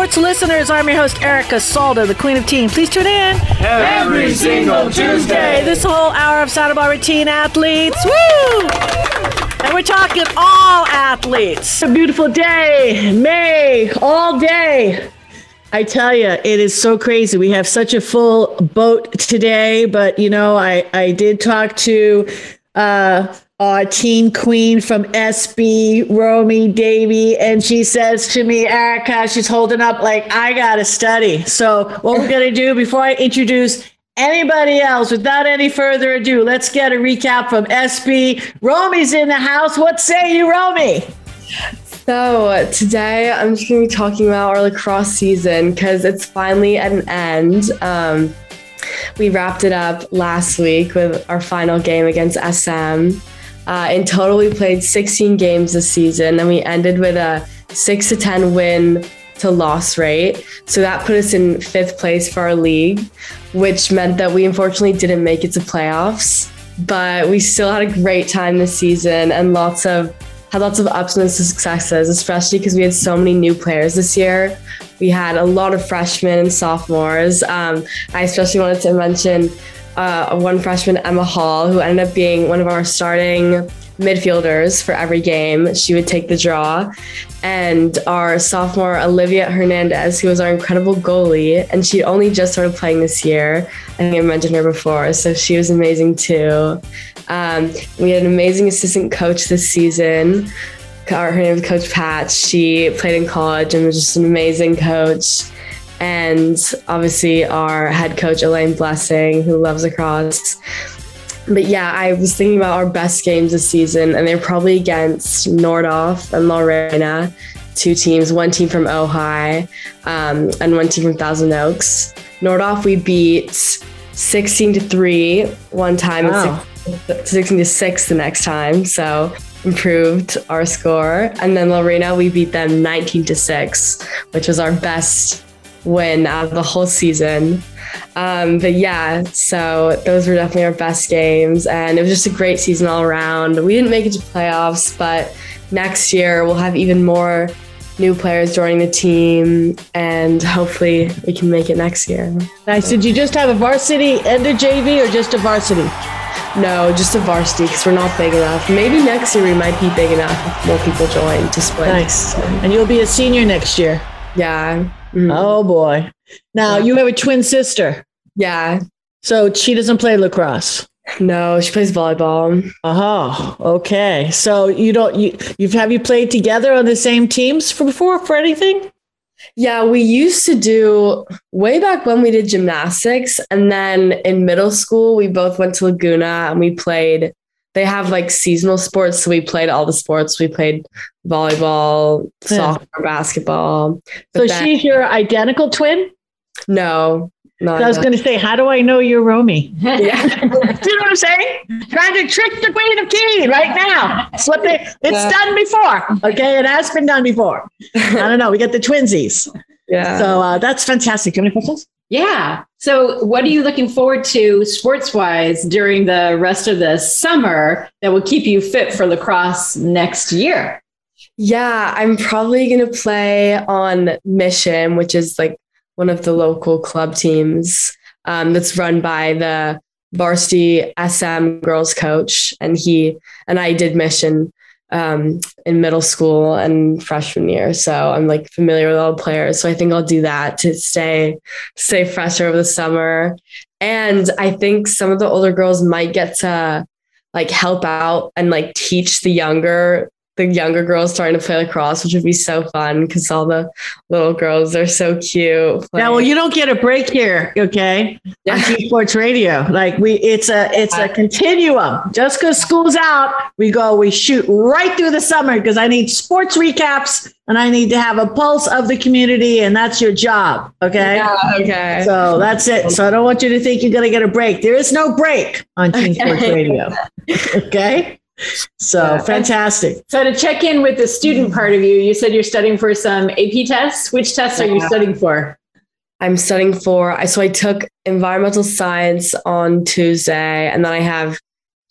sports listeners. I'm your host, Erica Salda, the queen of teen. Please tune in every single Tuesday. This whole hour of Santa Barbara teen athletes. Woo! And we're talking all athletes. A beautiful day, May, all day. I tell you, it is so crazy. We have such a full boat today, but you know, I I did talk to uh our teen queen from SB, Romy Davies, and she says to me, Erica, she's holding up like I gotta study. So what we're gonna do before I introduce anybody else, without any further ado, let's get a recap from SB. Romy's in the house. What say you, Romy? So today I'm just gonna be talking about our lacrosse season because it's finally at an end. Um, we wrapped it up last week with our final game against SM. Uh, in total, we played 16 games this season, and we ended with a six to 10 win to loss rate. So that put us in fifth place for our league, which meant that we unfortunately didn't make it to playoffs. But we still had a great time this season and lots of had lots of ups and successes, especially because we had so many new players this year. We had a lot of freshmen and sophomores. Um, I especially wanted to mention uh, one freshman, Emma Hall, who ended up being one of our starting midfielders for every game. She would take the draw. And our sophomore, Olivia Hernandez, who was our incredible goalie, and she only just started playing this year. I think I mentioned her before, so she was amazing too. Um, we had an amazing assistant coach this season. Her name is Coach Pat. She played in college and was just an amazing coach and obviously our head coach Elaine Blessing, who loves lacrosse. But yeah, I was thinking about our best games this season, and they're probably against Nordhoff and La Reina, two teams, one team from Ojai um, and one team from Thousand Oaks. Nordhoff, we beat 16 to 3 one time wow. and 16 to 6 the next time. So improved our score. And then La Reina, we beat them 19 to 6, which was our best win out of the whole season. Um, but yeah, so those were definitely our best games, and it was just a great season all around. We didn't make it to playoffs, but next year we'll have even more new players joining the team, and hopefully we can make it next year. Nice. Did you just have a varsity and a JV, or just a varsity? No, just a varsity because we're not big enough. Maybe next year we might be big enough if more people join to split. Nice. And you'll be a senior next year. Yeah. Mm. Oh boy. Now yeah. you have a twin sister. Yeah. So she doesn't play lacrosse. No, she plays volleyball. Oh, okay. So you don't you you've have you played together on the same teams for before for anything? Yeah, we used to do way back when we did gymnastics. And then in middle school, we both went to Laguna and we played they have like seasonal sports. So we played all the sports. We played volleyball, yeah. soccer, basketball. But so then, she's your identical twin? No. I was going to say, how do I know you're Romy? Yeah. You know what I'm saying? Trying to trick the queen of tea right now. It's what they, it's yeah. done before. Okay. It has been done before. I don't know. We get the twinsies. Yeah. So uh, that's fantastic. Do you have any questions? Yeah. So, what are you looking forward to sports wise during the rest of the summer that will keep you fit for lacrosse next year? Yeah, I'm probably going to play on Mission, which is like one of the local club teams um, that's run by the varsity SM girls coach. And he and I did Mission um, in middle school and freshman year. So I'm like familiar with all the players. So I think I'll do that to stay stay fresh over the summer. And I think some of the older girls might get to like help out and like teach the younger the younger girls starting to play lacrosse, which would be so fun because all the little girls are so cute. Yeah, well, you don't get a break here, okay? Yeah. On Sports Radio, like we, it's a it's a continuum. Just because school's out, we go, we shoot right through the summer because I need sports recaps and I need to have a pulse of the community, and that's your job, okay? Yeah, okay. So that's it. So I don't want you to think you're going to get a break. There is no break on Sports Radio, okay? So yeah. fantastic. So to check in with the student mm-hmm. part of you, you said you're studying for some AP tests. Which tests yeah. are you studying for? I'm studying for I so I took environmental science on Tuesday and then I have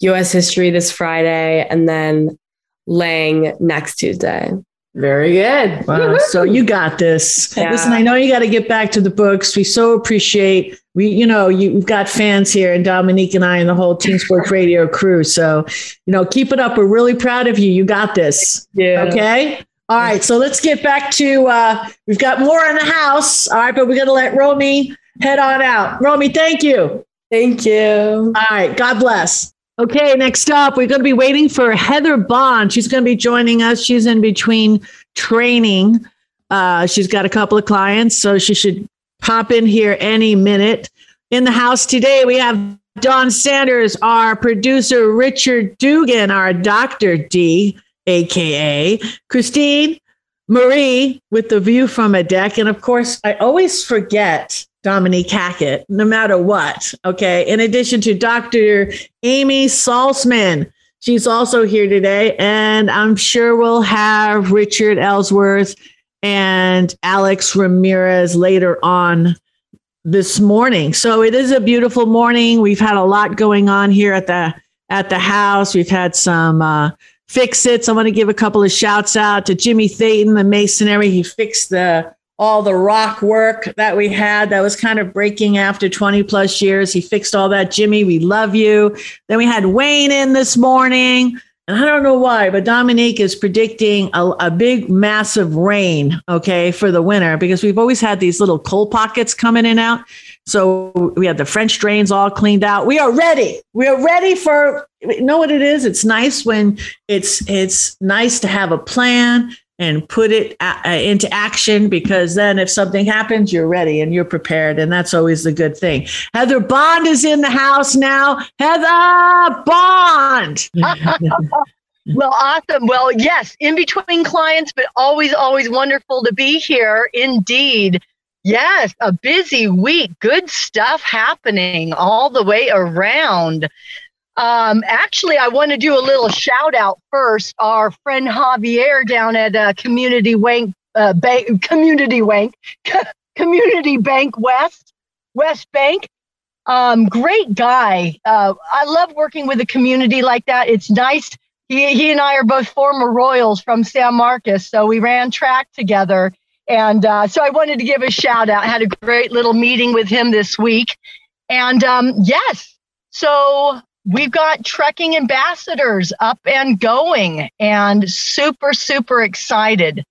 US history this Friday and then Lang next Tuesday. Very good. Wow. so you got this. Yeah. Listen, I know you got to get back to the books. We so appreciate we, you know, you've got fans here and Dominique and I and the whole Team Sports Radio crew. So, you know, keep it up. We're really proud of you. You got this. Yeah. Okay. All right. So let's get back to uh we've got more in the house. All right, but we're gonna let Romy head on out. Romy, thank you. Thank you. All right. God bless. Okay, next up, we're going to be waiting for Heather Bond. She's going to be joining us. She's in between training. Uh, she's got a couple of clients, so she should pop in here any minute. In the house today, we have Don Sanders, our producer, Richard Dugan, our Dr. D, AKA Christine Marie with the view from a deck. And of course, I always forget Dominique Hackett, no matter what. Okay. In addition to Dr. Amy Saltzman, she's also here today. And I'm sure we'll have Richard Ellsworth and Alex Ramirez later on this morning. So it is a beautiful morning. We've had a lot going on here at the at the house. We've had some uh, fix its. I want to give a couple of shouts out to Jimmy Thayton, the masonry. He fixed the all the rock work that we had that was kind of breaking after 20 plus years. He fixed all that. Jimmy, we love you. Then we had Wayne in this morning. And I don't know why, but Dominique is predicting a, a, big, massive rain, okay, for the winter because we've always had these little cold pockets coming in and out. So we had the French drains all cleaned out. We are ready. We are ready for you know what it is? It's nice when it's it's nice to have a plan and put it a- uh, into action because then if something happens, you're ready and you're prepared. And that's always the good thing. Heather Bond is in the house now. Heather Bond. well, awesome. Well, yes, in between clients, but always, always wonderful to be here. Indeed. Yes, a busy week. Good stuff happening all the way around. Um, actually, I want to do a little shout out first. Our friend Javier down at uh, Community Wank, uh, Bank, Community Wank, Community Bank West, West Bank. Um, great guy. Uh, I love working with a community like that. It's nice. He, he and I are both former Royals from San Marcos, so we ran track together. And uh, so I wanted to give a shout out. I had a great little meeting with him this week. And um, yes, so we've got trekking ambassadors up and going and super super excited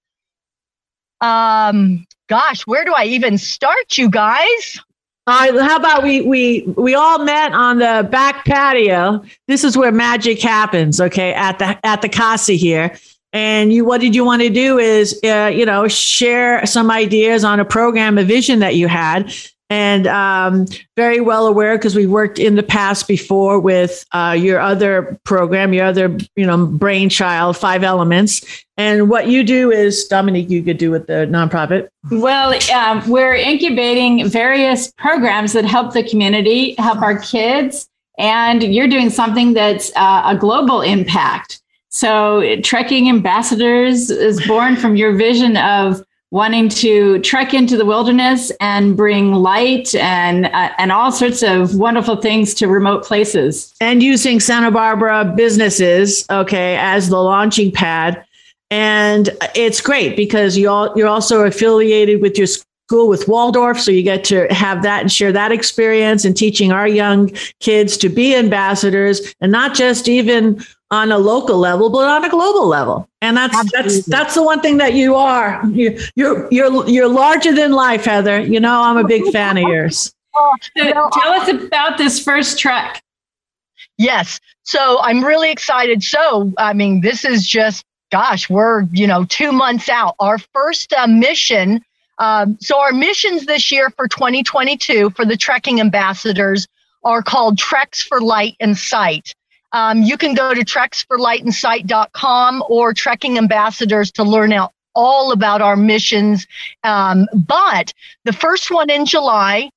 um gosh where do i even start you guys all right, how about we we we all met on the back patio. This is where magic happens, okay? At the at the casa here, and you what did you want to do is uh, you know share some ideas on a program, a vision that you had, and um, very well aware because we worked in the past before with uh, your other program, your other you know brainchild, Five Elements. And what you do is, Dominique, you could do with the nonprofit. Well, um, we're incubating various programs that help the community, help our kids, and you're doing something that's uh, a global impact. So, Trekking Ambassadors is born from your vision of wanting to trek into the wilderness and bring light and uh, and all sorts of wonderful things to remote places. And using Santa Barbara businesses okay as the launching pad. And it's great because you all you're also affiliated with your school with Waldorf so you get to have that and share that experience and teaching our young kids to be ambassadors and not just even on a local level, but on a global level. And that's Absolutely. that's that's the one thing that you are. You, you're you're you're larger than life, Heather. You know, I'm a big fan of yours. Tell us about this first trek. Yes. So I'm really excited. So, I mean, this is just, gosh, we're, you know, two months out. Our first uh, mission. Um, so, our missions this year for 2022 for the trekking ambassadors are called Treks for Light and Sight. Um, you can go to treksforlightandsight.com or Trekking Ambassadors to learn out all about our missions. Um, but the first one in July,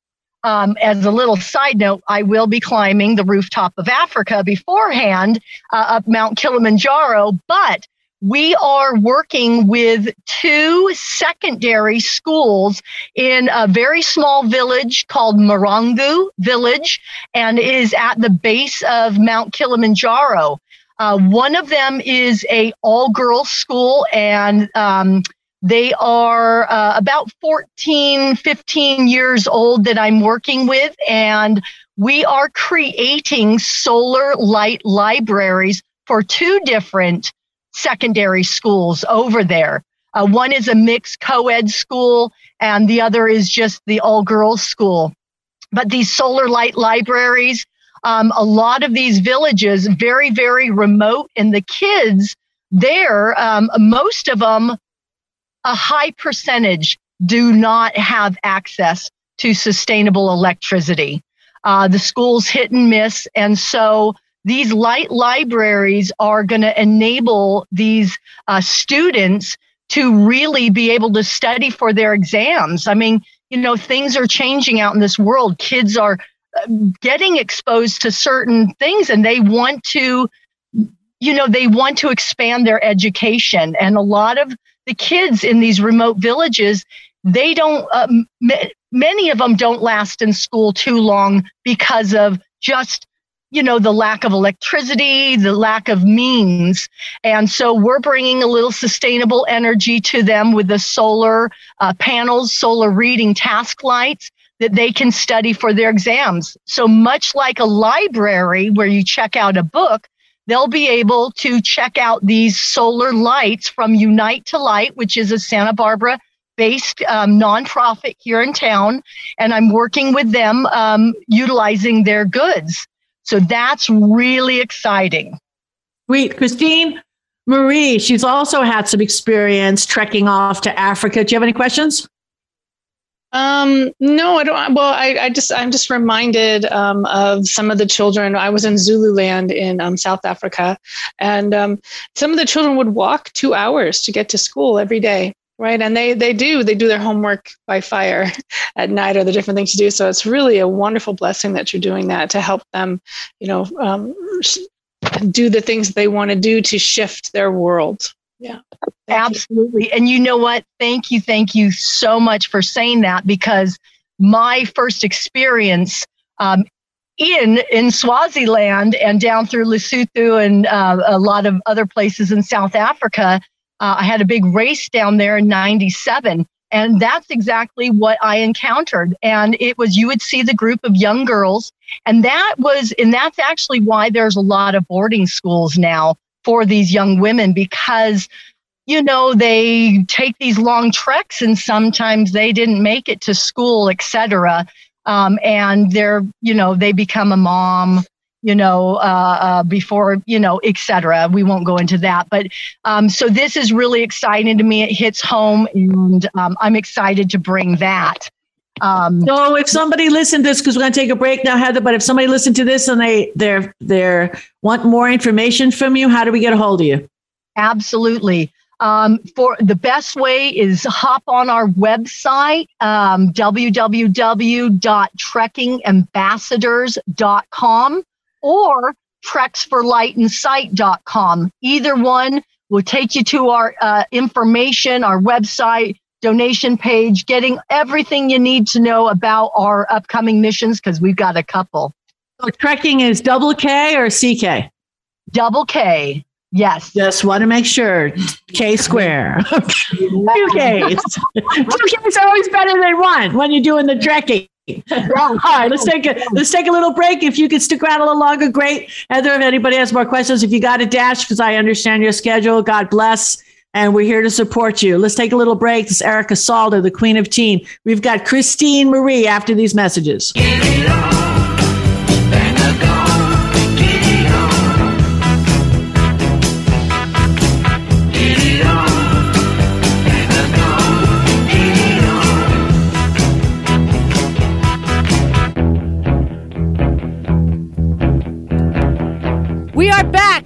um, as a little side note, I will be climbing the rooftop of Africa beforehand uh, up Mount Kilimanjaro. But we are working with two secondary schools in a very small village called Marangu Village, and is at the base of Mount Kilimanjaro. Uh, one of them is a all girls school, and um, they are uh, about 14, 15 years old that I'm working with, and we are creating solar light libraries for two different secondary schools over there. Uh, one is a mixed co ed school, and the other is just the all girls school. But these solar light libraries, um, a lot of these villages, very, very remote, and the kids there, um, most of them, a high percentage, do not have access to sustainable electricity. Uh, the schools hit and miss. And so these light libraries are going to enable these uh, students to really be able to study for their exams. I mean, you know, things are changing out in this world. Kids are uh, getting exposed to certain things and they want to, you know, they want to expand their education. And a lot of the kids in these remote villages, they don't, um, many of them don't last in school too long because of just you know the lack of electricity the lack of means. And so we're bringing a little sustainable energy to them with the solar uh, panels solar reading task lights that they can study for their exams. So much like a library where you check out a book they'll be able to check out these solar lights from unite to light which is a santa barbara based um, nonprofit here in town, and I'm working with them um, utilizing their goods. So that's really exciting. Sweet. Christine Marie, she's also had some experience trekking off to Africa. Do you have any questions? Um, no, I don't. Well, I, I just, I'm just reminded um, of some of the children. I was in Zululand in um, South Africa, and um, some of the children would walk two hours to get to school every day right and they they do they do their homework by fire at night or the different things to do. So it's really a wonderful blessing that you're doing that to help them you know um, do the things they want to do to shift their world. Yeah. Thank absolutely. You. and you know what? Thank you thank you so much for saying that because my first experience um, in in Swaziland and down through Lesotho and uh, a lot of other places in South Africa, uh, I had a big race down there in 97. And that's exactly what I encountered. And it was, you would see the group of young girls. And that was, and that's actually why there's a lot of boarding schools now for these young women because, you know, they take these long treks and sometimes they didn't make it to school, etc. Um, and they're, you know, they become a mom you know, uh, uh, before, you know, etc. We won't go into that. But um, so this is really exciting to me. It hits home, and um, I'm excited to bring that. Um, so if somebody listened to this, because we're going to take a break now, Heather. But if somebody listened to this and they they're they're want more information from you, how do we get a hold of you? Absolutely. Um, for the best way is hop on our website, um, www.trekkingambassadors.com or treksforlightandsight.com. Either one will take you to our uh, information, our website, donation page, getting everything you need to know about our upcoming missions because we've got a couple. So trekking is double K or CK? Double K. Yes. Just want to make sure. K square. Two Ks. Two Ks are always better than one when you're doing the trekking. All oh, right, let's take a let's take a little break. If you could stick around a little longer, great. Heather, if anybody has more questions, if you got a dash, because I understand your schedule, God bless. And we're here to support you. Let's take a little break. This is Erica Salda, the Queen of Teen. We've got Christine Marie after these messages.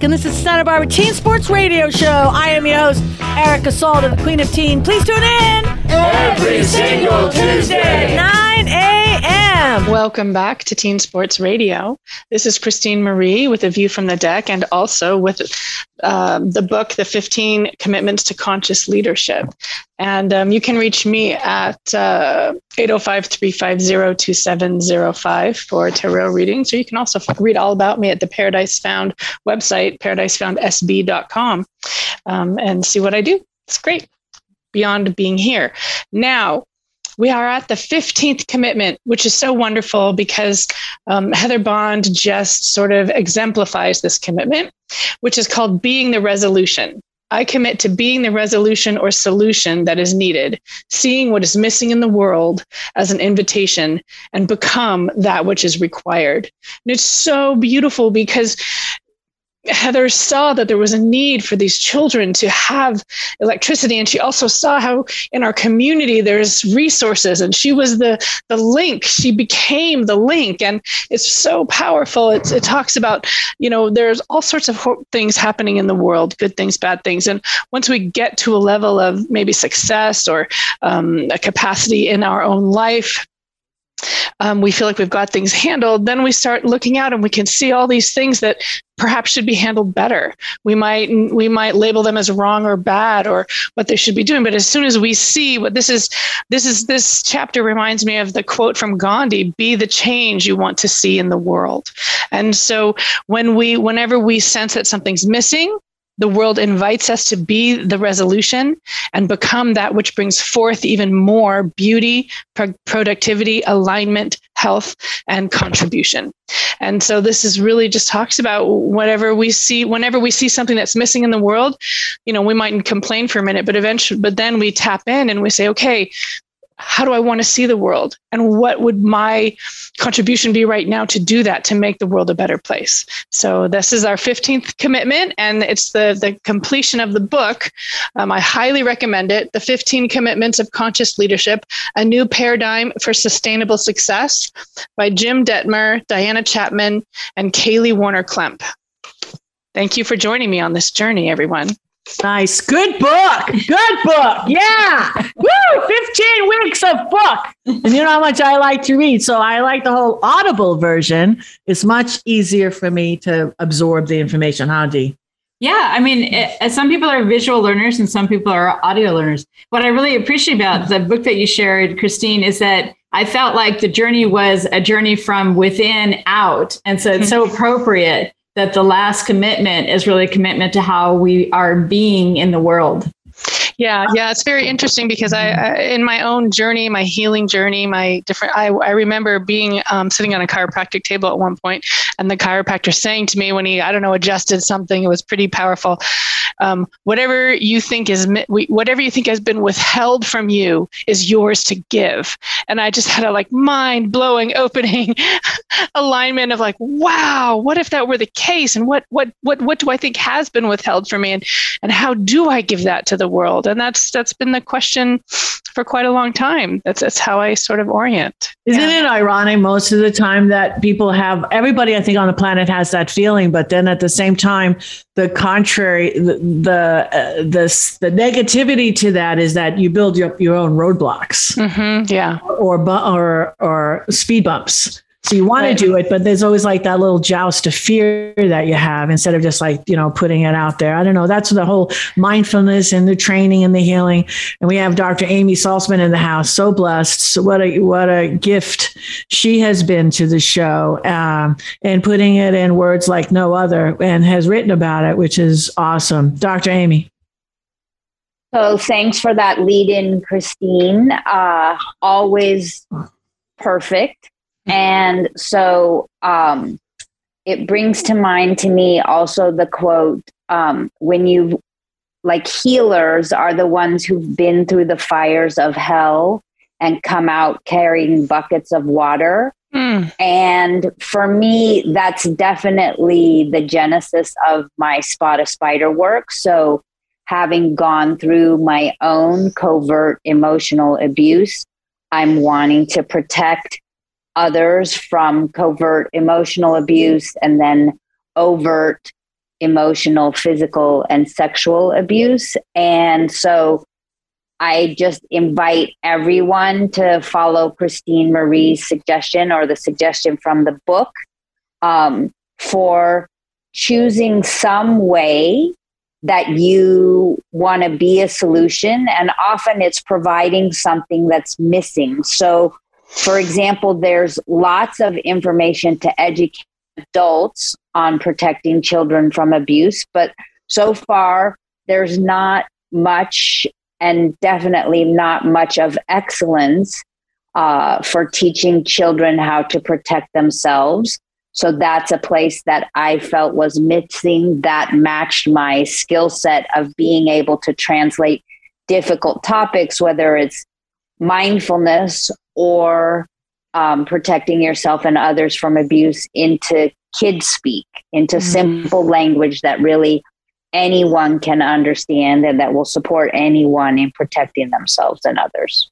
And this is Santa Barbara Teen Sports Radio Show. I am your host, Erica Salda, the Queen of Teen. Please tune in every single Tuesday, 9 a.m I. Welcome back to Teen Sports Radio. This is Christine Marie with a view from the deck and also with um, the book, The 15 Commitments to Conscious Leadership. And um, you can reach me at uh, 805 350 2705 for tarot readings. Or you can also read all about me at the Paradise Found website, paradisefoundsb.com, um, and see what I do. It's great beyond being here. Now, we are at the 15th commitment, which is so wonderful because um, Heather Bond just sort of exemplifies this commitment, which is called being the resolution. I commit to being the resolution or solution that is needed, seeing what is missing in the world as an invitation and become that which is required. And it's so beautiful because Heather saw that there was a need for these children to have electricity, and she also saw how in our community there's resources, and she was the the link. She became the link, and it's so powerful. It's, it talks about you know there's all sorts of things happening in the world, good things, bad things, and once we get to a level of maybe success or um, a capacity in our own life um, we feel like we've got things handled, then we start looking out and we can see all these things that perhaps should be handled better. We might we might label them as wrong or bad or what they should be doing. But as soon as we see what this is, this is this chapter reminds me of the quote from Gandhi: "Be the change you want to see in the world." And so when we, whenever we sense that something's missing, the world invites us to be the resolution and become that which brings forth even more beauty, pro- productivity, alignment, health, and contribution. And so this is really just talks about whatever we see, whenever we see something that's missing in the world, you know, we might complain for a minute, but eventually, but then we tap in and we say, okay, how do I want to see the world? And what would my contribution be right now to do that, to make the world a better place? So, this is our 15th commitment, and it's the, the completion of the book. Um, I highly recommend it The 15 Commitments of Conscious Leadership A New Paradigm for Sustainable Success by Jim Dethmer, Diana Chapman, and Kaley Warner Klemp. Thank you for joining me on this journey, everyone. Nice. Good book. Good book. Yeah. Woo! 15 weeks of book. And you know how much I like to read. So I like the whole audible version. It's much easier for me to absorb the information. How, Dee? Yeah, I mean, it, uh, some people are visual learners and some people are audio learners. What I really appreciate about the book that you shared, Christine, is that I felt like the journey was a journey from within out. And so it's so appropriate that the last commitment is really a commitment to how we are being in the world. Yeah, yeah, it's very interesting because I, I, in my own journey, my healing journey, my different, I, I remember being um, sitting on a chiropractic table at one point, and the chiropractor saying to me when he, I don't know, adjusted something, it was pretty powerful. Um, whatever you think is, whatever you think has been withheld from you is yours to give. And I just had a like mind blowing opening alignment of like, wow, what if that were the case? And what, what, what, what do I think has been withheld from me? And, and how do I give that to the world? And that's that's been the question for quite a long time. That's that's how I sort of orient. Isn't yeah. it ironic most of the time that people have everybody I think on the planet has that feeling, but then at the same time, the contrary, the the uh, the, the negativity to that is that you build your your own roadblocks, mm-hmm, yeah, or or or speed bumps so you want right. to do it, but there's always like that little joust of fear that you have instead of just like, you know, putting it out there. I don't know. That's the whole mindfulness and the training and the healing. And we have Dr. Amy Saltzman in the house. So blessed. So what a, what a gift she has been to the show um, and putting it in words like no other and has written about it, which is awesome. Dr. Amy. So thanks for that lead in, Christine. Uh, always perfect. And so um, it brings to mind to me also the quote um, when you like healers are the ones who've been through the fires of hell and come out carrying buckets of water. Mm. And for me, that's definitely the genesis of my spot a spider work. So, having gone through my own covert emotional abuse, I'm wanting to protect others from covert emotional abuse and then overt emotional, physical, and sexual abuse. And so I just invite everyone to follow Christine Marie's suggestion or the suggestion from the book um, for choosing some way that you want to be a solution. And often it's providing something that's missing. So, for example, there's lots of information to educate adults on protecting children from abuse, but so far there's not much and definitely not much of excellence uh, for teaching children how to protect themselves. So that's a place that I felt was missing that matched my skill set of being able to translate difficult topics, whether it's mindfulness or um, protecting yourself and others from abuse, into kid speak, into mm-hmm. simple language that really anyone can understand and that will support anyone in protecting themselves and others.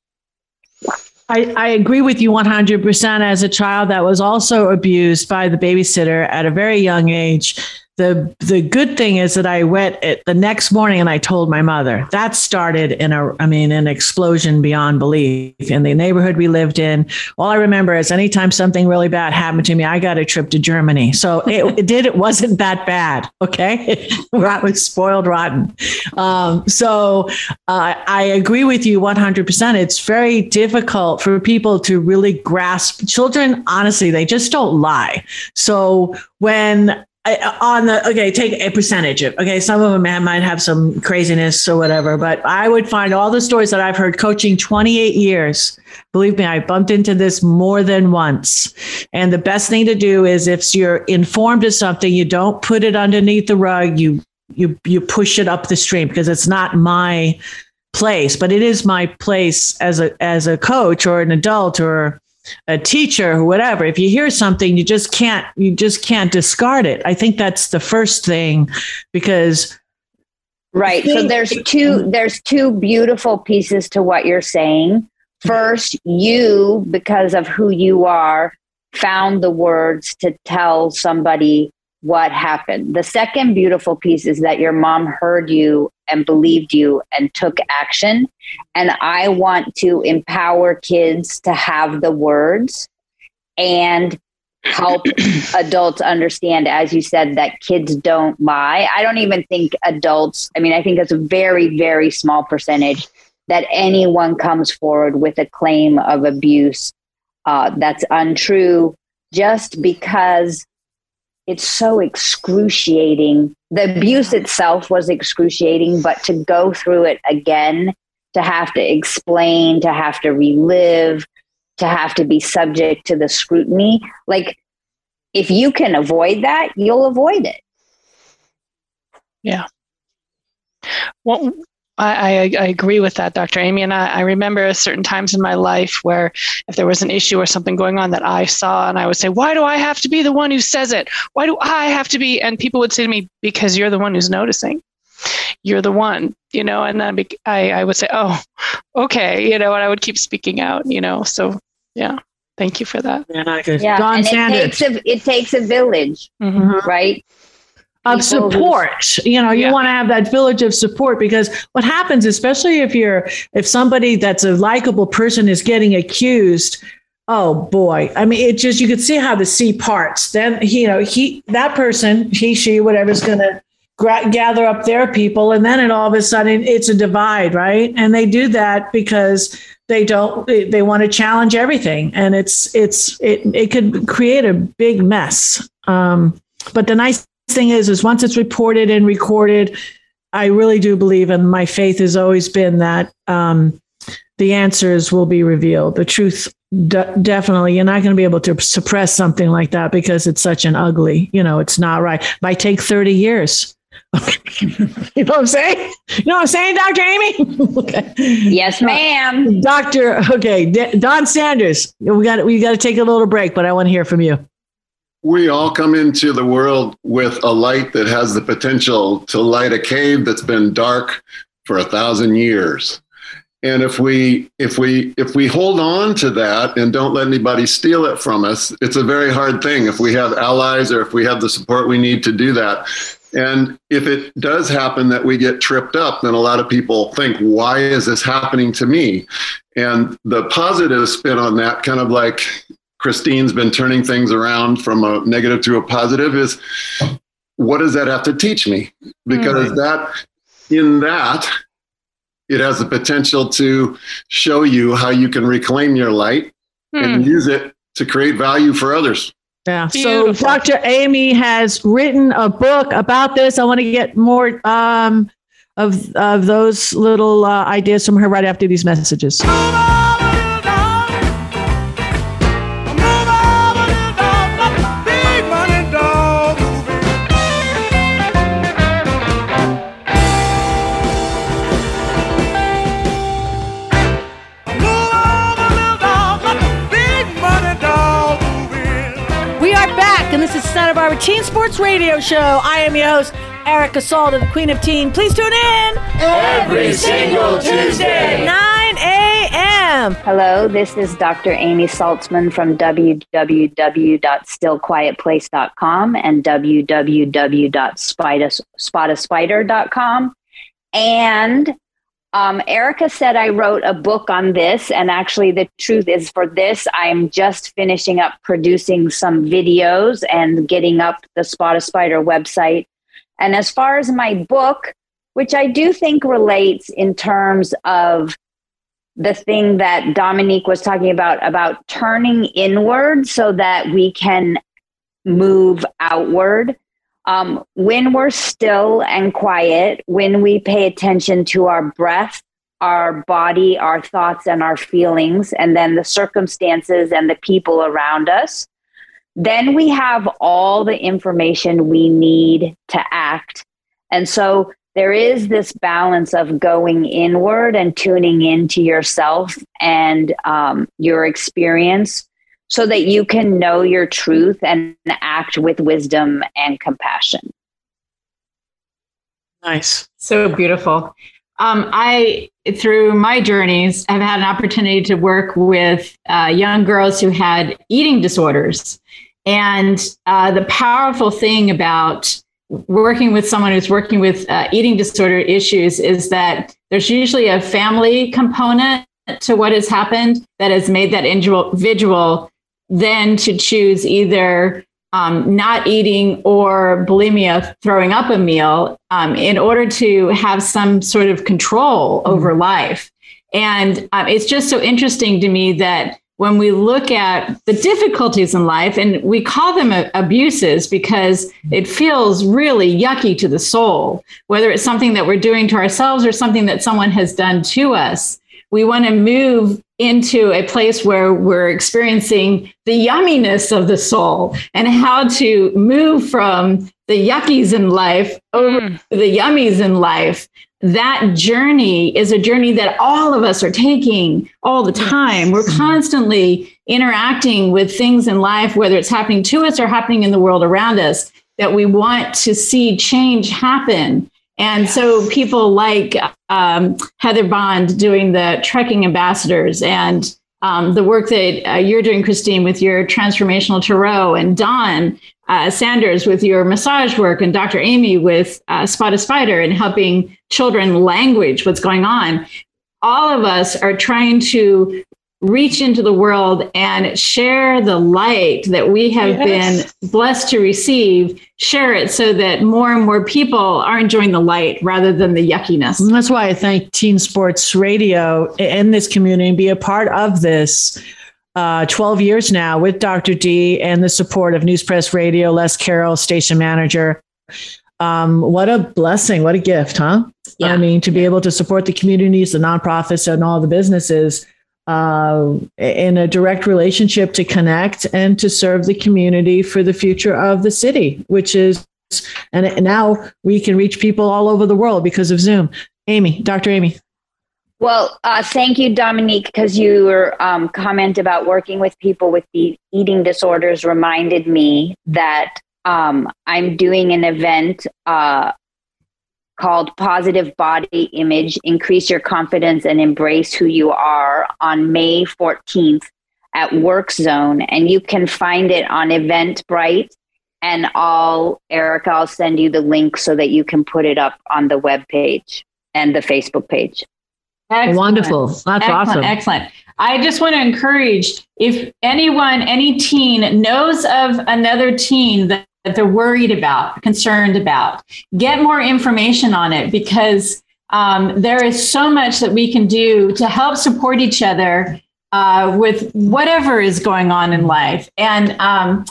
I, I agree with you 100% as a child that was also abused by the babysitter at a very young age the the good thing is that I went it the next morning and I told my mother. That started in a I mean an explosion beyond belief in the neighborhood we lived in. All I remember is anytime something really bad happened to me, I got a trip to Germany. So it, it did it wasn't that bad. Okay, I was spoiled rotten. Um, so uh, I agree with you 100. percent It's very difficult for people to really grasp. Children, honestly, they just don't lie. So when on the okay take a percentage of okay some of them might have some craziness or whatever but i would find all the stories that i've heard coaching 28 years. Believe me i bumped into this more than once. And the best thing to do is if you're informed of something you don't put it underneath the rug you you you push it up the stream because it's not my place but it is my place as a as a coach or an adult or a teacher or whatever if you hear something you just can't you just can't discard it. I think that's the first thing because right so there's two there's two beautiful pieces to what you're saying. First you because of who you are found the words to tell somebody what happened. The second beautiful piece is that your mom heard you and believed you and took action. And I want to empower kids to have the words and help adults understand, as you said, that kids don't lie. I don't even think adults, I mean, I think it's a very, very small percentage that anyone comes forward with a claim of abuse uh, that's untrue just because it's so excruciating. The abuse itself was excruciating, but to go through it again, to have to explain, to have to relive, to have to be subject to the scrutiny, like if you can avoid that, you'll avoid it. Yeah. Well, I, I, I, agree with that, Dr. Amy. And I, I, remember certain times in my life where if there was an issue or something going on that I saw, and I would say, Why do I have to be the one who says it? Why do I have to be? And people would say to me, Because you're the one who's noticing. You're the one, you know, and then I, I would say, Oh, okay, you know, and I would keep speaking out, you know. So, yeah. Thank you for that. Yeah, yeah. Don and It takes a, it takes a village, mm-hmm. right? Of support. You know you yeah. want to have that village of support because what happens especially if you're if somebody that's a likable person is getting accused oh boy. I mean it just you could see how the sea parts then you know he that person he she whatever's going to gra- gather up their people and then it all of a sudden it's a divide right? And they do that because they don't they, they want to challenge everything and it's it's it, it could create a big mess. Um, but the nice thing is, is once it's reported and recorded, I really do believe, and my faith has always been that um, the answers will be revealed. The truth, de- definitely, you're not going to be able to suppress something like that because it's such an ugly, you know, it's not right. It might take 30 years. you know what I'm saying? You know what I'm saying, Dr. Amy? okay. Yes, ma'am. Doctor, okay, Don Sanders. We got we got to take a little break, but I want to hear from you we all come into the world with a light that has the potential to light a cave that's been dark for a thousand years. And if we if we if we hold on to that and don't let anybody steal it from us it's a very hard thing. If we have allies or if we have the support we need to do that. And if it does happen that we get tripped up, then a lot of people think, why is this happening to me? And the positive spin on that, kind of like Christine's been turning things around from a negative to a positive, is what does that have to teach me? Because mm. that, in that, it has the potential to show you how you can reclaim your light mm. and use it to create value for others. Yeah. Beautiful. So Dr. Amy has written a book about this. I want to get more um, of of those little uh, ideas from her right after these messages. Sports Radio Show. I am your host, Erica Salda, the Queen of Teen. Please tune in every single Tuesday, 9 a.m. Hello, this is Dr. Amy Saltzman from www.stillquietplace.com and www.spotaspider.com. And um, Erica said I wrote a book on this, and actually, the truth is for this, I'm just finishing up producing some videos and getting up the Spot a Spider website. And as far as my book, which I do think relates in terms of the thing that Dominique was talking about, about turning inward so that we can move outward. Um, when we're still and quiet, when we pay attention to our breath, our body, our thoughts, and our feelings, and then the circumstances and the people around us, then we have all the information we need to act. And so there is this balance of going inward and tuning into yourself and um, your experience so that you can know your truth and act with wisdom and compassion. Nice. So beautiful. Um, I, through my journeys, have had an opportunity to work with uh, young girls who had eating disorders. And uh, the powerful thing about working with someone who's working with uh, eating disorder issues is that there's usually a family component to what has happened that has made that individual then to choose either um, not eating or bulimia, throwing up a meal, um, in order to have some sort of control mm-hmm. over life. And um, it's just so interesting to me that when we look at the difficulties in life, and we call them abuses because it feels really yucky to the soul, whether it's something that we're doing to ourselves or something that someone has done to us, we want to move into a place where we're experiencing the yumminess of the soul and how to move from the yuckies in life over mm. the yummies in life. That journey is a journey that all of us are taking all the time. We're constantly interacting with things in life, whether it's happening to us or happening in the world around us, that we want to see change happen. And yes. so people like um, Heather Bond doing the trekking ambassadors and um, the work that uh, you're doing, Christine, with your transformational tarot, and Don uh, Sanders with your massage work, and Dr. Amy with uh, Spot a Spider and helping children language what's going on. All of us are trying to reach into the world and share the light that we have yes. been blessed to receive, share it so that more and more people are enjoying the light rather than the yuckiness. And that's why I thank Teen Sports Radio in this community and be a part of this. Uh, 12 years now with Dr. D and the support of News Press Radio, Les Carroll, station manager. Um, what a blessing, what a gift, huh? Yeah. I mean, to be able to support the communities, the nonprofits, and all the businesses uh, in a direct relationship to connect and to serve the community for the future of the city, which is, and now we can reach people all over the world because of Zoom. Amy, Dr. Amy. Well, uh, thank you, Dominique, because your um, comment about working with people with the eating disorders reminded me that um, I'm doing an event uh, called Positive Body Image Increase Your Confidence and Embrace Who You Are on May 14th at Work Zone. And you can find it on Eventbrite and I'll Erica, I'll send you the link so that you can put it up on the web page and the Facebook page. Excellent. Wonderful. That's excellent, awesome. Excellent. I just want to encourage if anyone, any teen knows of another teen that, that they're worried about, concerned about, get more information on it because um, there is so much that we can do to help support each other uh, with whatever is going on in life. And um,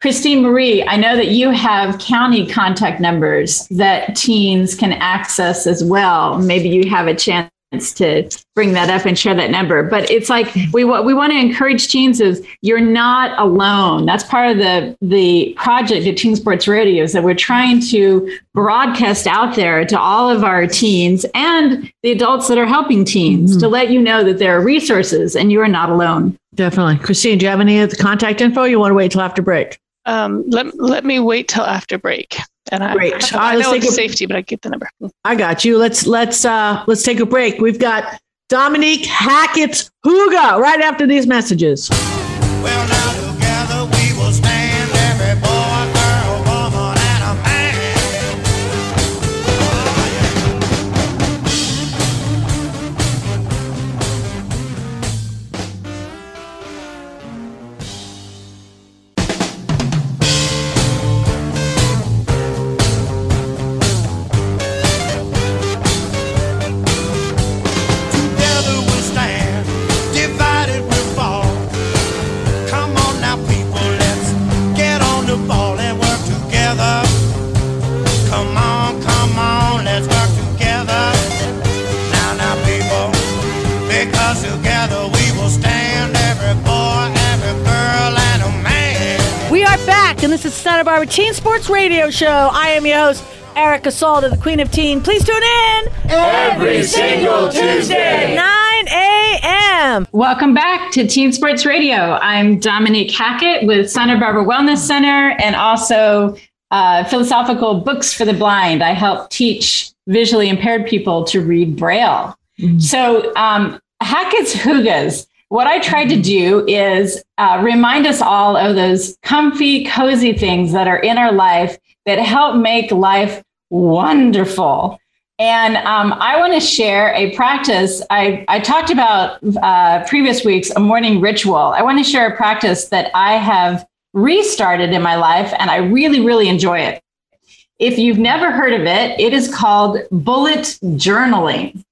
Christine Marie, I know that you have county contact numbers that teens can access as well. Maybe you have a chance to bring that up and share that number. But it's like we what we want to encourage teens is you're not alone. That's part of the the project at Teen Sports Radio is that we're trying to broadcast out there to all of our teens and the adults that are helping teens mm-hmm. to let you know that there are resources and you are not alone. Definitely. Christine, do you have any of the contact info? you want to wait till after break? Um, let, let me wait till after break. And I, Great. I, I know it's a, safety, but I get the number. I got you. Let's let's uh let's take a break. We've got Dominique Hackett's Hygge right after these messages. Well, this is Santa Barbara Teen Sports Radio Show. I am your host, Erica Salda, the Queen of Teen. Please tune in every single Tuesday, 9 a.m. Welcome back to Teen Sports Radio. I'm Dominique Hackett with Santa Barbara Wellness Center and also uh, Philosophical Books for the Blind. I help teach visually impaired people to read Braille. Mm-hmm. So, um, Hackett's Hygges what I tried to do is uh, remind us all of those comfy, cozy things that are in our life that help make life wonderful. And um, I want to share a practice. I, I talked about uh, previous weeks, a morning ritual. I want to share a practice that I have restarted in my life, and I really, really enjoy it. If you've never heard of it, it is called bullet journaling.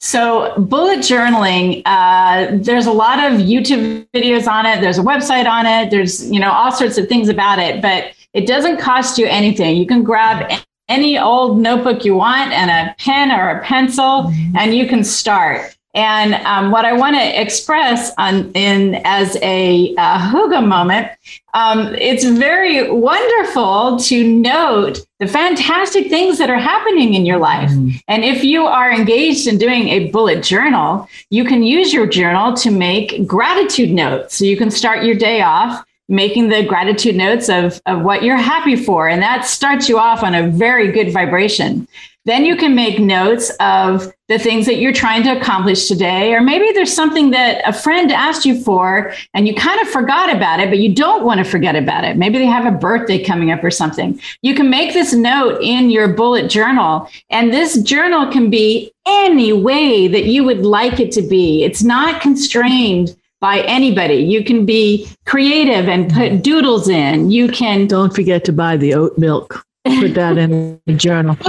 So, bullet journaling, uh, there's a lot of YouTube videos on it. There's a website on it. There's, you know, all sorts of things about it, but it doesn't cost you anything. You can grab any old notebook you want and a pen or a pencil, and you can start. And um, what I want to express on in as a uh, hygge moment, um, it's very wonderful to note the fantastic things that are happening in your life. Mm. And if you are engaged in doing a bullet journal, you can use your journal to make gratitude notes. So you can start your day off making the gratitude notes of, of what you're happy for. And that starts you off on a very good vibration. Then you can make notes of the things that you're trying to accomplish today. Or maybe there's something that a friend asked you for and you kind of forgot about it, but you don't want to forget about it. Maybe they have a birthday coming up or something. You can make this note in your bullet journal. And this journal can be any way that you would like it to be. It's not constrained by anybody. You can be creative and put doodles in. You can. Don't forget to buy the oat milk. Put that in the journal.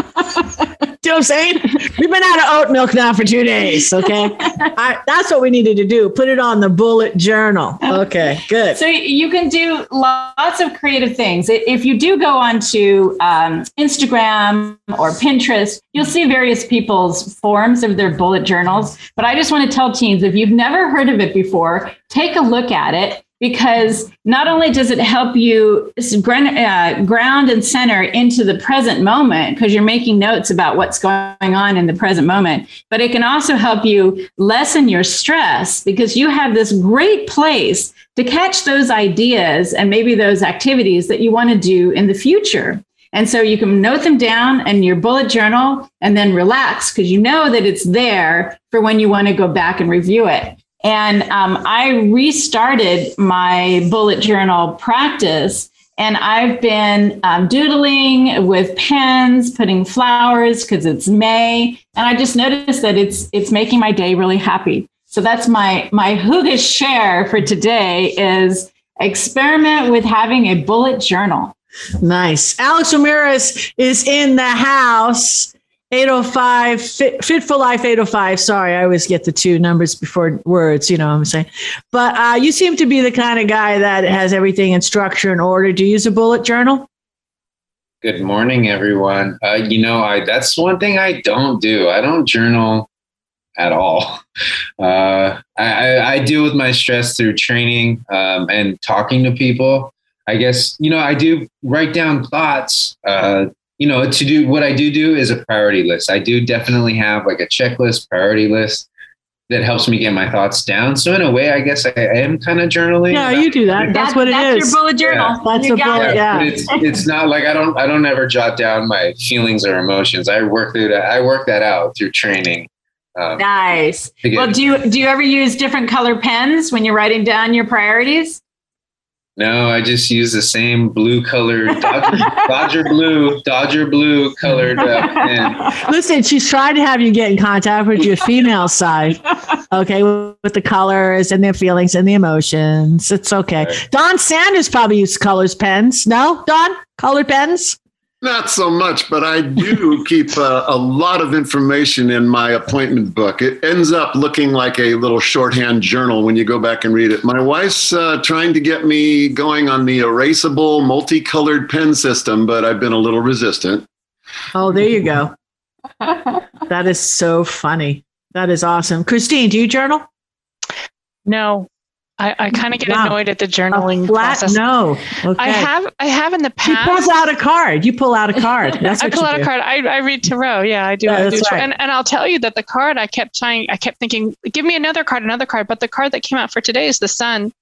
you know what I'm saying? We've been out of oat milk now for two days. Okay. I, that's what we needed to do. Put it on the bullet journal. Okay, good. So you can do lots of creative things. If you do go onto um, Instagram or Pinterest, you'll see various people's forms of their bullet journals. But I just want to tell teens if you've never heard of it before, take a look at it because not only does it help you uh, ground and center into the present moment because you're making notes about what's going on in the present moment, but it can also help you lessen your stress because you have this great place to catch those ideas and maybe those activities that you want to do in the future. And so you can note them down in your bullet journal and then relax because you know that it's there for when you want to go back and review it. And um, I restarted my bullet journal practice. and I've been um, doodling with pens, putting flowers because it's May, and I just noticed that it's it's making my day really happy. So that's my my Hygge share for today is experiment with having a bullet journal. Nice. Alex Ramirez is in the house. 805 fit, fit, for life 805 sorry i always get the two numbers before words you know what i'm saying? But uh, you seem to be the kind of guy that has everything in structure and order. Do you use a bullet journal? Good morning everyone. Uh, you know i that's one thing i don't do. I don't journal at all. Uh, I, I, deal with my stress through training um, and talking to people. I guess you know i do write down thoughts uh, you know, to do what I do do is a priority list. I do definitely have like a checklist, priority list that helps me get my thoughts down. So in a way, I guess I, I am kind of journaling. Yeah, you do that. That's, that's what it that's is. your bullet journal. Yeah. That's you a bullet. Yeah. yeah. It's it's not like I don't I don't ever jot down my feelings or emotions. I work through that. I work that out through training. Um, nice. Well, do you do you ever use different color pens when you're writing down your priorities? No, I just use the same blue colored Dodger, Dodger blue, Dodger blue colored uh, pen. Listen, she's trying to have you get in contact with your female side, okay, with the colors and their feelings and the emotions. It's okay. Right. Don Sanders probably uses colors pens. No, Don, colored pens. Not so much, but I do keep a, a, lot of information in my appointment book. It ends up looking like a little shorthand journal when you go back and read it. My wife's uh, trying to get me going on the erasable multicolored pen system, but I've been a little resistant. Oh, there you go. that is so funny. That is awesome. Christine, do you journal? No, I, I kind of get wow. annoyed at the journaling flat, process. No, okay. I have I have in the past. He pulls out a card. You pull out a card. That's I pull out do. a card. I, I read Tarot. Yeah, I do. Yeah, I do. Right. And and I'll tell you that the card I kept trying. I kept thinking, give me another card, another card. But the card that came out for today is the Sun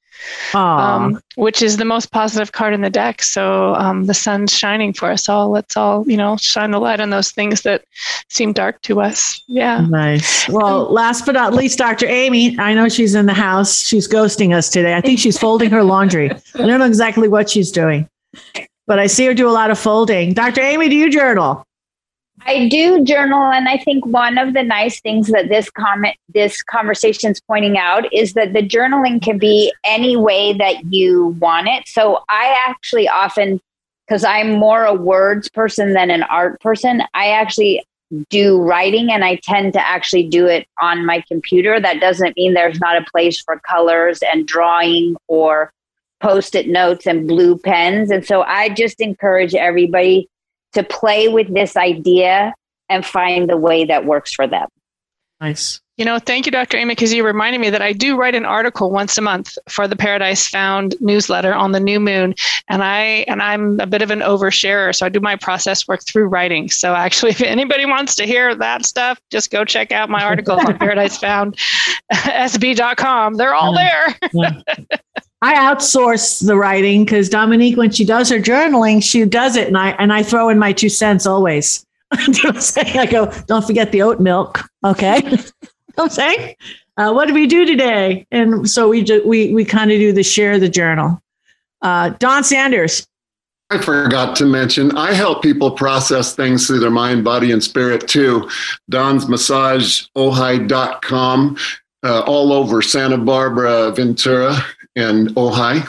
um, which is the most positive card in the deck. So um, the sun's shining for us all. Let's all, you know, shine the light on those things that seem dark to us. Yeah. Nice. Well, last but not least, Dr. Amy, I know she's in the house. She's ghosting us today. I think she's folding her laundry. I don't know exactly what she's doing, but I see her do a lot of folding. Dr. Amy, do you journal? I do journal, and I think one of the nice things that this comment, this conversation is pointing out is that the journaling can be any way that you want it. So I actually often, because I'm more a words person than an art person, I actually do writing and I tend to actually do it on my computer. That doesn't mean there's not a place for colors and drawing or post it notes and blue pens. And so I just encourage everybody to play with this idea and find the way that works for them. Nice. You know, thank you, Dr. Amy, because you reminded me that I do write an article once a month for the Paradise Found newsletter on the new moon, and I and I'm a bit of an oversharer, so I do my process work through writing. So actually, if anybody wants to hear that stuff, just go check out my articles on Paradise Found SB.com. They're all there. Yeah. I outsource the writing because Dominique, when she does her journaling, she does it, and I and I throw in my two cents always. I'm? I go, don't forget the oat milk, okay? I'm saying, uh, what do we do today? And so we do, we we kind of do the share the journal. Uh, Don Sanders. I forgot to mention, I help people process things through their mind, body, and spirit too. Don's Massage, Ojai.com, uh, all over Santa Barbara, Ventura, and oh, Ojai.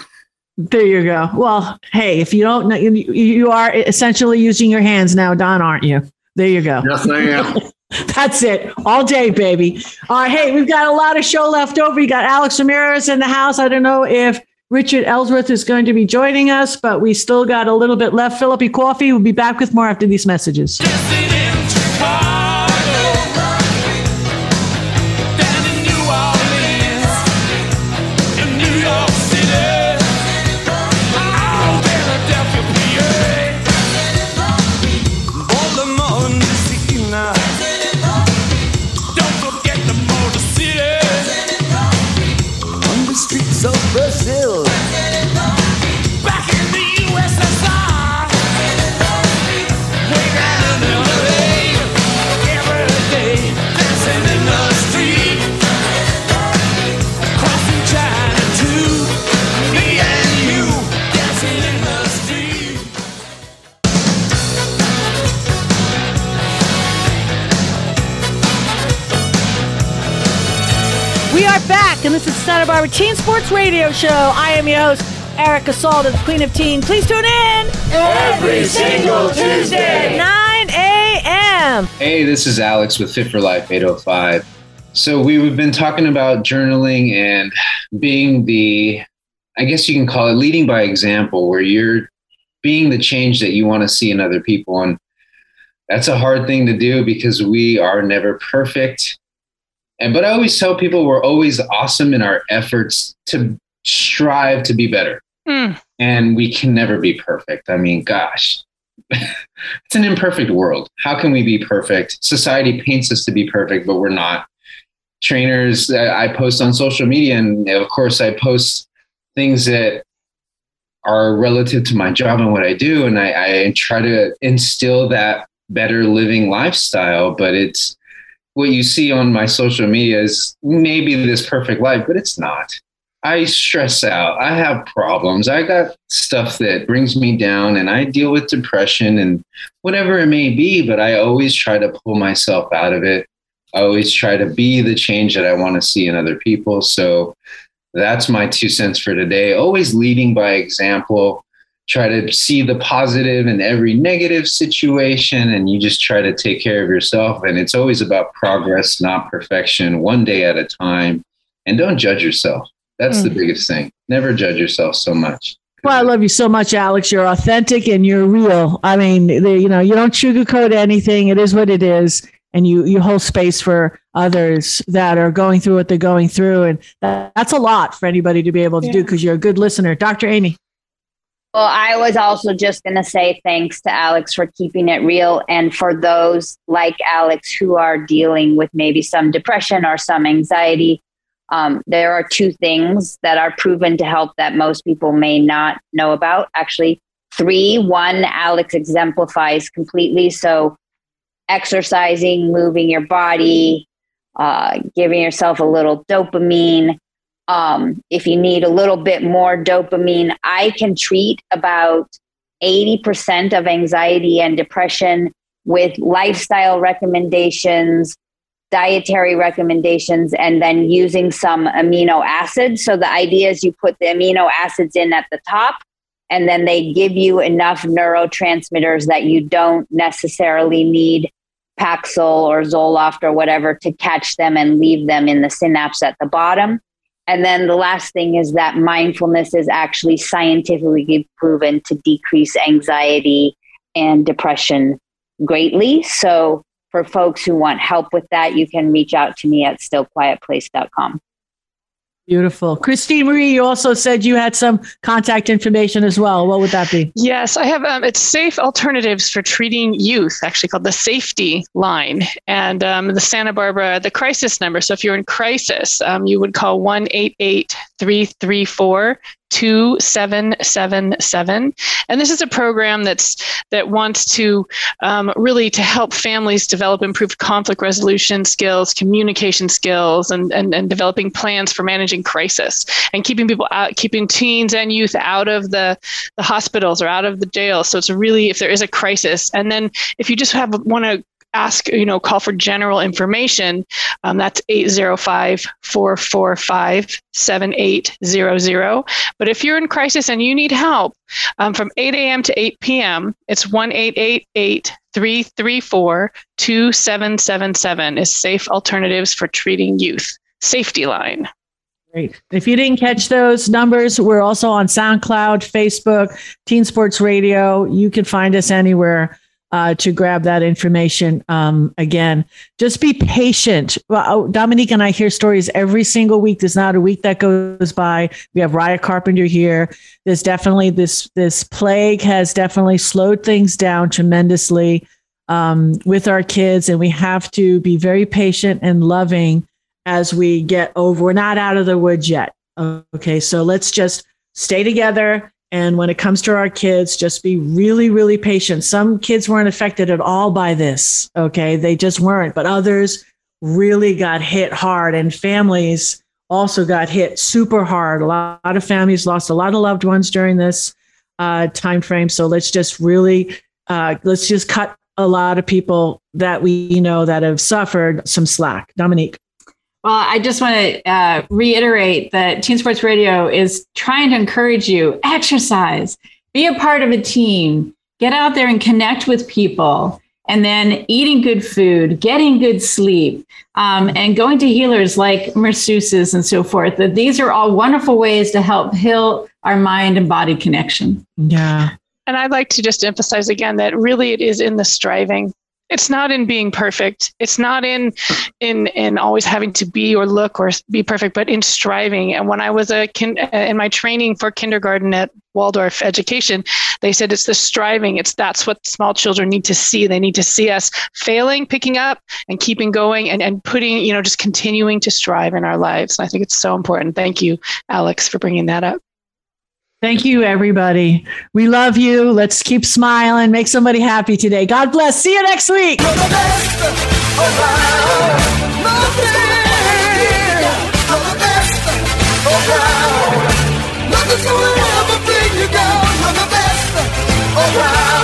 There you go. Well, hey, if you don't know, you, you are essentially using your hands now, Don, aren't you? There you go. Yes, I am. That's it. All day, baby. All right. Hey, we've got a lot of show left over. You got Alex Ramirez in the house. I don't know if Richard Ellsworth is going to be joining us, but we still got a little bit left. Philippi Coffee will be back with more after these messages. Barbara Teen Sports Radio Show. I am your host, Erica Salda, the Queen of Teen. Please tune in every single Tuesday, 9 a.m. Hey, this is Alex with Fit for Life 805. So, we've been talking about journaling and being the, I guess you can call it leading by example, where you're being the change that you want to see in other people. And that's a hard thing to do because we are never perfect. And but I always tell people we're always awesome in our efforts to strive to be better. Mm. And we can never be perfect. I mean, gosh, it's an imperfect world. How can we be perfect? Society paints us to be perfect, but we're not. Trainers, I post on social media, and of course, I post things that are relative to my job and what I do. And I, I try to instill that better living lifestyle, but it's what you see on my social media is maybe this perfect life, but it's not. I stress out. I have problems. I got stuff that brings me down and I deal with depression and whatever it may be, but I always try to pull myself out of it. I always try to be the change that I want to see in other people. So that's my two cents for today. Always leading by example. Try to see the positive in every negative situation, and you just try to take care of yourself. And it's always about progress, not perfection, one day at a time. And don't judge yourself. That's mm. the biggest thing. Never judge yourself so much. Well, I love you so much, Alex. You're authentic and you're real. I mean, the, you know, you don't sugarcoat anything. It is what it is and you you hold space for others that are going through what they're going through and that, that's a lot for anybody to be able to yeah. do because you're a good listener dr amy well i was also just going to say thanks to alex for keeping it real and for those like alex who are dealing with maybe some depression or some anxiety um, there are two things that are proven to help that most people may not know about actually three one alex exemplifies completely so exercising, moving your body, uh, giving yourself a little dopamine. Um, if you need a little bit more dopamine, I can treat about 80% of anxiety and depression with lifestyle recommendations, dietary recommendations, and then using some amino acids. So the idea is you put the amino acids in at the top and then they give you enough neurotransmitters that you don't necessarily need Paxil or Zoloft or whatever to catch them and leave them in the synapse at the bottom. And then the last thing is that mindfulness is actually scientifically proven to decrease anxiety and depression greatly. So for folks who want help with that, you can reach out to me at stillquietplace.com. Beautiful. Christine Marie, you also said you had some contact information as well. What would that be? Yes, I have. Um, it's Safe Alternatives for Treating Youth, actually called the Safety Line. And um, the Santa Barbara, the crisis number. So if you're in crisis, um, you would call 1 334 2777 and this is a program that's that wants to um, really to help families develop improved conflict resolution skills communication skills and, and and developing plans for managing crisis and keeping people out keeping teens and youth out of the the hospitals or out of the jails. So it's really if there is a crisis and then if you just have want to ask, you know, call for general information, um, that's 805 445 7800. But if you're in crisis and you need help um, from 8 a.m. to 8 p.m., it's 1 888 334 2777 is Safe Alternatives for Treating Youth. Safety line. Great. If you didn't catch those numbers, we're also on SoundCloud, Facebook, Teen Sports Radio. You can find us anywhere uh, to grab that information um, again. Just be patient. Well, oh, Dominique and I hear stories every single week. There's not a week that goes by. We have Raya Carpenter here. There's definitely this this plague has definitely slowed things down tremendously um, with our kids, and we have to be very patient and loving as we get over. We're not out of the woods yet. Okay, so let's just stay together and when it comes to our kids, just be really, really patient. Some kids weren't affected at all by this. Okay. They just weren't, but others really got hit hard and families also got hit super hard. A lot, of families lost a lot of loved ones during this uh, time frame. So let's just really, uh, let's just cut a lot of people that we know that have suffered some slack. Dominique. Well, I just want to uh, reiterate that Teen Sports Radio is trying to encourage you exercise, be a part of a team, get out there and connect with people, and then eating good food, getting good sleep, um, and going to healers like masseuses and so forth. That these are all wonderful ways to help heal our mind and body connection. Yeah. And I'd like to just emphasize again that really it is in the striving it's not in being perfect. It's not in in in always having to be or look or be perfect but in striving. And when i was a kin, uh, in my training for kindergarten at waldorf education they said it's the striving. It's that's what small children need to see. They need to see us failing picking up and keeping going and, and putting you know just continuing to strive in our lives. And i think it's so important. Thank you alex for bringing that up Thank you, everybody. We love you. Let's keep smiling. Make somebody happy today. God bless. See you next week. You're the best around.